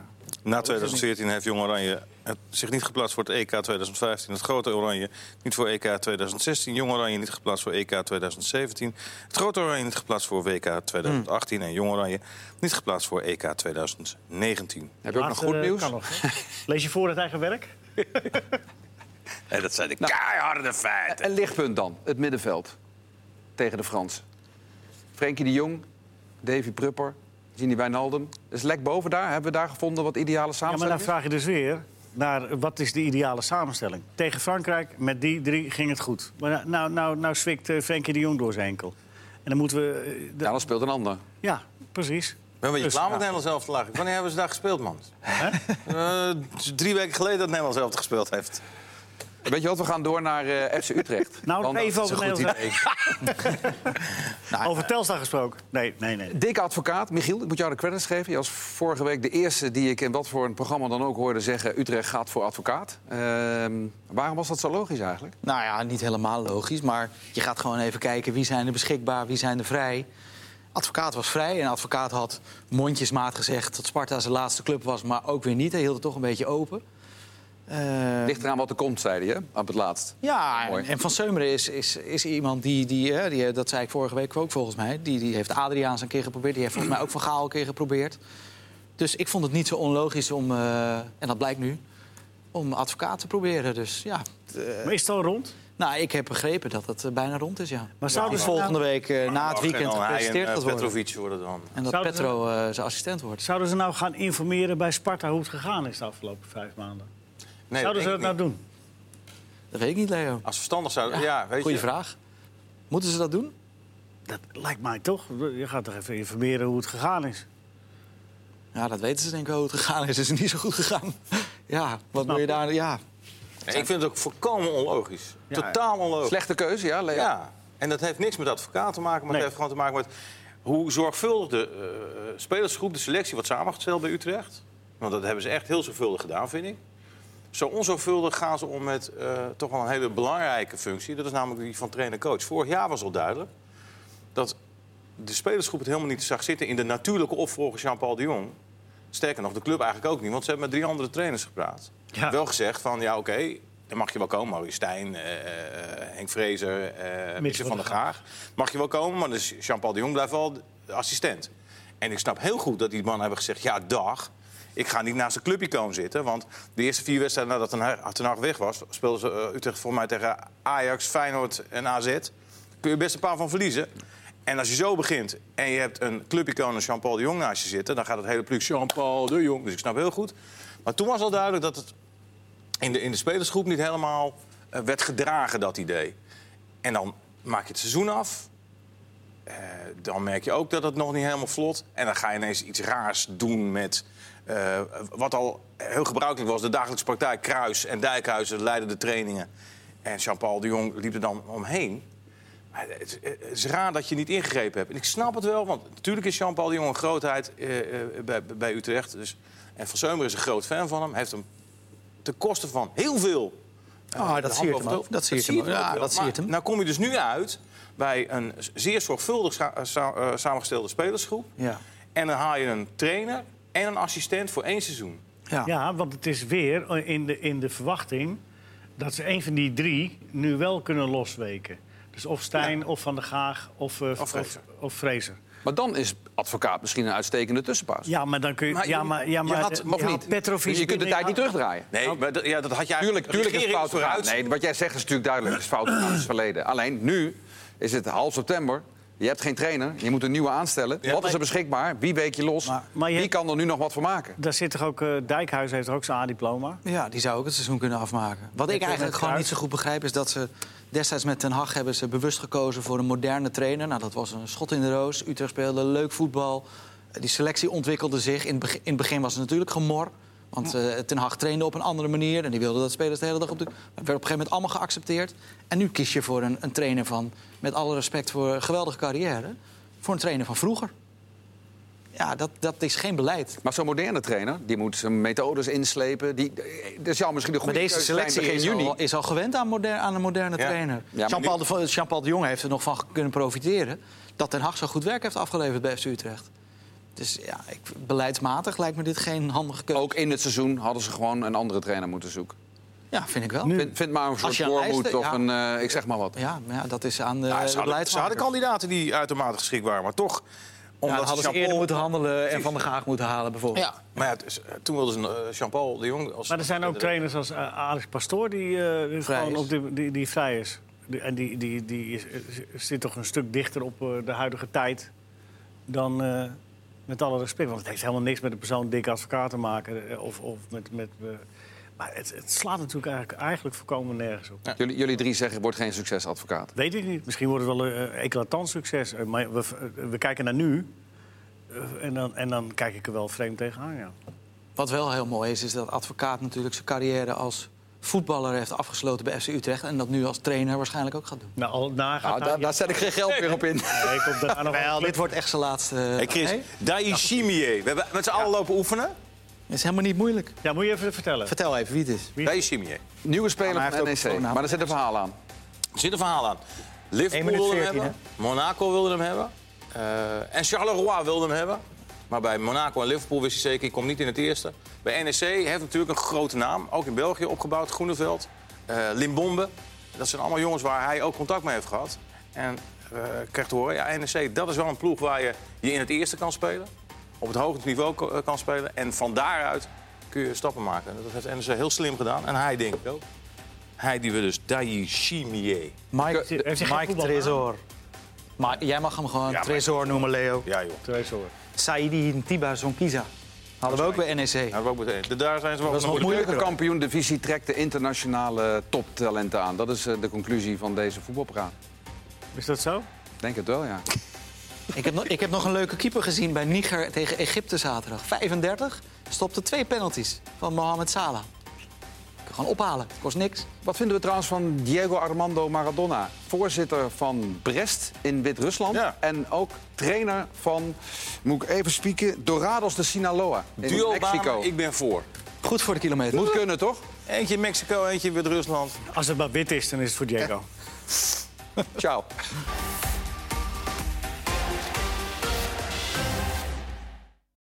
[SPEAKER 4] Na 2014 heeft Jong Oranje het zich niet geplaatst voor het EK 2015. Het grote Oranje niet voor EK 2016. Jong Oranje niet geplaatst voor EK 2017. Het grote Oranje niet geplaatst voor WK 2018. En Jong Oranje niet geplaatst voor EK 2019.
[SPEAKER 1] Heb je ook nog goed nieuws?
[SPEAKER 2] kan nog? Lees je voor het eigen werk?
[SPEAKER 4] En dat zijn de
[SPEAKER 1] Nou,
[SPEAKER 4] keiharde feiten.
[SPEAKER 1] Een lichtpunt dan, het middenveld tegen de Fransen. Frenkie de Jong, Davy Prupper, Gini Wijnaldum. Is lek boven daar? Hebben we daar gevonden wat ideale
[SPEAKER 2] Ja, maar
[SPEAKER 1] samenstelling
[SPEAKER 2] dan vraag je dus weer naar wat is de ideale samenstelling. Tegen Frankrijk, met die drie ging het goed. Maar nou, nou, nou, nou zwikt eh, Frenkie de Jong door zijn enkel. En dan moeten we... eh, de-
[SPEAKER 1] Ja, dan speelt een ander.
[SPEAKER 2] ja, precies.
[SPEAKER 4] Ben beetje
[SPEAKER 2] Dus,
[SPEAKER 4] klaar met
[SPEAKER 2] ja.
[SPEAKER 4] Nederland zelf te lachen. Wanneer hebben ze daar gespeeld, man? Eh, drie weken geleden dat Nederland zelf gespeeld heeft.
[SPEAKER 1] Weet je wat, we gaan door naar eh, FC Utrecht.
[SPEAKER 2] Nou, nog
[SPEAKER 1] Want-
[SPEAKER 2] even over
[SPEAKER 3] een goed
[SPEAKER 2] Nederland.
[SPEAKER 3] Nou,
[SPEAKER 2] Over Telstar gesproken. Nee, nee, nee.
[SPEAKER 1] Dikke advocaat, Michiel, ik moet jou de credits geven. Je was vorige week de eerste die ik in wat voor een programma dan ook hoorde zeggen... Utrecht gaat voor advocaat. Ehm, waarom was dat zo logisch eigenlijk?
[SPEAKER 3] Nou ja, niet helemaal logisch, maar je gaat gewoon even kijken wie zijn er beschikbaar, wie zijn er vrij. Advocaat was vrij en advocaat had mondjesmaat gezegd dat Sparta zijn laatste club was, maar ook weer niet. Hij hield het toch een beetje open. Eh,
[SPEAKER 1] Ligt eraan wat er komt, zei hij, hè? op het laatst.
[SPEAKER 3] ja,
[SPEAKER 1] Mooi.
[SPEAKER 3] en, Van Seumeren is, is, is iemand die, die, hè, die, dat zei ik vorige week ook volgens mij, die, die heeft Adriaans een keer geprobeerd. Die heeft volgens mij ook Van Gaal een keer geprobeerd. Dus ik vond het niet zo onlogisch om, eh, en dat blijkt nu, om advocaat te proberen. Dus ja,
[SPEAKER 2] Maar is het al rond?
[SPEAKER 3] nou, ik heb begrepen dat het eh, bijna rond is, ja.
[SPEAKER 2] Maar zouden ze,
[SPEAKER 3] volgende week eh, na het weekend gepresenteerd
[SPEAKER 4] eh,
[SPEAKER 3] gaat worden.
[SPEAKER 4] Petrovic worden dan.
[SPEAKER 3] En dat
[SPEAKER 2] Zouden
[SPEAKER 3] Petro eh, zijn assistent wordt.
[SPEAKER 2] zouden ze nou gaan informeren bij Sparta hoe het gegaan is de afgelopen vijf maanden?
[SPEAKER 4] Nee,
[SPEAKER 2] zouden ze dat nou doen?
[SPEAKER 3] Dat weet ik niet, Leo.
[SPEAKER 4] Als verstandig zou... Ja, weet
[SPEAKER 3] Goeie
[SPEAKER 4] je.
[SPEAKER 3] vraag. Moeten ze dat doen?
[SPEAKER 2] Dat lijkt mij toch. Je gaat toch even informeren hoe het gegaan is.
[SPEAKER 3] Ja, dat weten ze denk ik wel hoe het gegaan is. Het is niet zo goed gegaan. ja, wat moet je daar... Ja.
[SPEAKER 4] Nee, ik vind het ook volkomen onlogisch.
[SPEAKER 2] Ja.
[SPEAKER 4] Totaal onlogisch.
[SPEAKER 1] Slechte keuze, ja, Leo?
[SPEAKER 4] Ja, en dat heeft niks met advocaat te maken, maar
[SPEAKER 2] Nee.
[SPEAKER 4] het heeft gewoon te maken met hoe zorgvuldig de eh, spelersgroep, de selectie wordt samengesteld bij Utrecht. Want dat hebben ze echt heel zorgvuldig gedaan, vind ik. Zo onzorgvuldig gaan ze om met eh, toch wel een hele belangrijke functie. Dat is namelijk die van trainer-coach. Vorig jaar was al duidelijk dat de spelersgroep het helemaal niet zag zitten in de natuurlijke opvolger Jean-Paul de Jong. Sterker nog, de club eigenlijk ook niet, want ze hebben met drie andere trainers gepraat.
[SPEAKER 2] Ja.
[SPEAKER 4] Wel gezegd van, ja oké, dan mag je wel komen. Maurice Stijn, eh, eh, Henk Vrezer, Mitchell van der Gaag. Mag je wel komen, maar dus Jean-Paul de Jong blijft wel de assistent. En ik snap heel goed dat die mannen hebben gezegd, ja dag... Ik ga niet naast de clubicoon zitten, want de eerste vier wedstrijden nadat Ten Ten Hag weg was... speelden ze eh, Utrecht voor mij tegen Ajax, Feyenoord en AZ. Kun je best een paar van verliezen. En als je zo begint en je hebt een clubicoon als Jean-Paul de Jong naast je zitten... dan gaat het hele pluk Jean-Paul de Jong. Dus ik snap heel goed. Maar toen was al duidelijk dat het in de, in de spelersgroep niet helemaal eh, werd gedragen, dat idee. En dan maak je het seizoen af. Eh, dan merk je ook dat het nog niet helemaal vlot. En dan ga je ineens iets raars doen met... eh, wat al heel gebruikelijk was, de dagelijkse praktijk. Kruis en Dijkhuizen leidden de trainingen. En Jean-Paul de Jong liep er dan omheen. Maar het, is- het is raar dat je niet ingegrepen hebt. En ik snap het wel, want natuurlijk is Jean-Paul de Jong een grootheid eh, eh, bij, bij Utrecht. Dus, en Van Seumer is een groot fan van hem. Heeft hem ten koste van heel veel de
[SPEAKER 3] dat siert
[SPEAKER 4] boven
[SPEAKER 3] hem ook. Dat siert hem ook.
[SPEAKER 4] ook
[SPEAKER 3] Ja, dat
[SPEAKER 4] Maar
[SPEAKER 3] siert hem.
[SPEAKER 4] Nou kom je dus nu uit bij een zeer zorgvuldig sa- sa- samengestelde spelersgroep.
[SPEAKER 3] Ja.
[SPEAKER 4] En dan haal je een trainer en een assistent voor één seizoen.
[SPEAKER 3] Ja.
[SPEAKER 2] Ja, want het is weer in de, in de verwachting dat ze een van die drie nu wel kunnen losweken. Dus of Stijn, of Van der Gaag, of, eh,
[SPEAKER 4] Of Fraser.
[SPEAKER 2] Of, of Fraser.
[SPEAKER 1] Maar dan is advocaat misschien een uitstekende tussenpaas.
[SPEAKER 2] Ja, maar dan kun je...
[SPEAKER 4] Maar
[SPEAKER 2] ja,
[SPEAKER 4] je-
[SPEAKER 2] maar, ja,
[SPEAKER 4] je
[SPEAKER 2] maar,
[SPEAKER 4] had-
[SPEAKER 1] Of
[SPEAKER 2] ja,
[SPEAKER 1] niet?
[SPEAKER 2] Petrovic
[SPEAKER 1] je kunt de tijd niet terugdraaien.
[SPEAKER 4] Nee, maar dat- ja, dat had jij...
[SPEAKER 1] Tuurlijk, tuurlijk is het fout
[SPEAKER 4] vooruit.
[SPEAKER 1] Nee, wat jij zegt is natuurlijk duidelijk. Het is fout het is verleden. Alleen nu is het half september. Je hebt geen trainer. Je moet een nieuwe aanstellen.
[SPEAKER 4] Ja,
[SPEAKER 1] wat is er beschikbaar? Wie week je los?
[SPEAKER 2] Maar- maar je
[SPEAKER 1] Wie kan er nu nog wat van maken?
[SPEAKER 2] Daar zit toch ook... eh Dijkhuis heeft er ook zijn A-diploma.
[SPEAKER 3] Ja, die zou ook het seizoen kunnen afmaken. Wat ik eigenlijk gewoon niet zo goed begrijp... is dat ze destijds met Ten Hag hebben ze bewust gekozen voor een moderne trainer. Nou, dat was een schot in de roos. Utrecht speelde leuk voetbal. Die selectie ontwikkelde zich. In het begin, in het begin was het natuurlijk gemor. Want eh, Ten Hag trainde op een andere manier. En die wilde dat spelers de hele dag op de... Maar het werd op een gegeven moment allemaal geaccepteerd. En nu kies je voor een, een trainer van... met alle respect voor een geweldige carrière... voor een trainer van vroeger. Ja, dat, dat is geen beleid.
[SPEAKER 1] Maar zo'n moderne trainer, die moet zijn methodes inslepen. Die, er zou misschien de
[SPEAKER 3] Maar
[SPEAKER 1] goede
[SPEAKER 3] deze
[SPEAKER 1] keuze zijn
[SPEAKER 3] selectie
[SPEAKER 1] begin
[SPEAKER 3] is
[SPEAKER 1] juni.
[SPEAKER 3] al, is al gewend aan, moder- aan een moderne
[SPEAKER 4] Ja.
[SPEAKER 3] trainer.
[SPEAKER 1] maar
[SPEAKER 3] Jean-Paul de, Jean-Paul de Jonge heeft er nog van kunnen profiteren... dat Den Haag zo goed werk heeft afgeleverd bij FC Utrecht. Dus ja, ik, beleidsmatig lijkt me dit geen handige keuze.
[SPEAKER 1] Ook in het seizoen hadden ze gewoon een andere trainer moeten zoeken.
[SPEAKER 3] Ja, vind ik wel.
[SPEAKER 1] Vind, vind maar een
[SPEAKER 3] Als
[SPEAKER 1] soort voormoed
[SPEAKER 3] lijst-
[SPEAKER 1] of
[SPEAKER 3] ja.
[SPEAKER 1] een, eh, ik zeg maar wat.
[SPEAKER 3] Ja, maar ja, dat is aan de,
[SPEAKER 4] Ja,
[SPEAKER 3] de
[SPEAKER 4] ze, hadden, ze hadden kandidaten die uitermate geschikt waren, maar toch...
[SPEAKER 3] Ja,
[SPEAKER 4] Omdat
[SPEAKER 3] dan hadden ze
[SPEAKER 4] Jean-Paul-
[SPEAKER 3] eerder moeten handelen en Van der Gaag moeten halen, bijvoorbeeld.
[SPEAKER 4] Ja, maar ja, is- toen wilden ze eh, Jean-Paul de Jong... Als,
[SPEAKER 2] Maar er zijn ook trainers als eh, Alex Pastoor die, eh, gewoon
[SPEAKER 3] is.
[SPEAKER 2] op die, die, die vrij is. Die- en die, die, die is, eh, zit toch een stuk dichter op eh, de huidige tijd dan eh, met alle respect. Want het heeft helemaal niks met de persoon dikke advocaat te maken. eh, Of, of met, met, eh, maar het, het slaat natuurlijk eigenlijk, eigenlijk voorkomen nergens op.
[SPEAKER 1] Jullie, jullie drie zeggen, wordt geen succesadvocaat.
[SPEAKER 2] Weet ik niet. Misschien wordt het wel een eh, eclatant succes. Maar we, we kijken naar nu. en, dan, en dan kijk ik er wel vreemd tegenaan, ja.
[SPEAKER 3] Wat wel heel mooi is, is dat advocaat natuurlijk zijn carrière als voetballer heeft afgesloten bij FC Utrecht... en dat nu als trainer waarschijnlijk ook gaat doen.
[SPEAKER 2] Nou, al nagaan.
[SPEAKER 1] Nou, daar, daar zet ik geen geld meer op in.
[SPEAKER 2] Nee, ik daarna nog
[SPEAKER 3] Wel, dit wordt echt zijn laatste...
[SPEAKER 4] Hey Chris,
[SPEAKER 3] Nee?
[SPEAKER 4] Daishimie. We hebben met z'n allen lopen oefenen.
[SPEAKER 3] Het is helemaal niet moeilijk.
[SPEAKER 2] Ja, moet je even vertellen.
[SPEAKER 3] Vertel even wie het is.
[SPEAKER 4] Daishimie.
[SPEAKER 1] Nieuwe speler van
[SPEAKER 3] ook
[SPEAKER 1] NEC. Maar er zit een verhaal aan.
[SPEAKER 4] Er zit een verhaal aan. Liverpool
[SPEAKER 3] 1 minuut
[SPEAKER 4] wilde hem
[SPEAKER 3] 14,
[SPEAKER 4] hebben. Monaco wilde hem hebben. eh, en Charleroi wilde hem hebben. Maar bij Monaco en Liverpool wist hij zeker, ik kom niet in het eerste. Bij NEC heeft natuurlijk een grote naam. Ook in België opgebouwd. Groeneveld, eh Limbombe. Dat zijn allemaal jongens waar hij ook contact mee heeft gehad. En eh krijgt te horen, ja, NEC, dat is wel een ploeg waar je je in het eerste kan spelen. Op het hoogste niveau eh, kan spelen. En van daaruit kun je stappen maken. En Dat heeft NEC heel slim gedaan. En hij denk ik ook. Hij die we dus Daishimie.
[SPEAKER 3] Mike, Mike Tresor. Maar jij mag hem gewoon
[SPEAKER 4] Ja,
[SPEAKER 3] Tresor noemen, Leo.
[SPEAKER 4] Ja joh.
[SPEAKER 2] Soorten.
[SPEAKER 3] Saidi Ntiba Zonkiza. Hadden we ook bij NEC.
[SPEAKER 4] Ja, we ook meteen. De- Daar zijn ze wel
[SPEAKER 3] Dat is
[SPEAKER 4] van
[SPEAKER 3] nog moeilijker.
[SPEAKER 1] De kampioen-divisie trekt de internationale toptalenten aan. Dat is eh, de conclusie van deze voetbalpraat.
[SPEAKER 2] Is dat zo?
[SPEAKER 1] Ik Denk het wel, ja.
[SPEAKER 3] Ik heb, nog, ik heb nog een leuke keeper gezien bij Niger tegen Egypte zaterdag. 35, stopte twee penalties van Mohamed Salah. Gewoon ophalen. Kost niks.
[SPEAKER 1] Wat vinden we trouwens van Diego Armando Maradona? Voorzitter van Brest in Wit-Rusland.
[SPEAKER 4] Ja.
[SPEAKER 1] En ook trainer van, moet ik even spieken, Dorados de Sinaloa in
[SPEAKER 4] Duo
[SPEAKER 1] Mexico.
[SPEAKER 4] ik ben voor.
[SPEAKER 3] Goed voor de kilometer.
[SPEAKER 1] Moet kunnen, toch?
[SPEAKER 4] Eentje in Mexico, eentje in Wit-Rusland.
[SPEAKER 2] Als het maar wit is, dan is het voor Diego.
[SPEAKER 1] Ciao.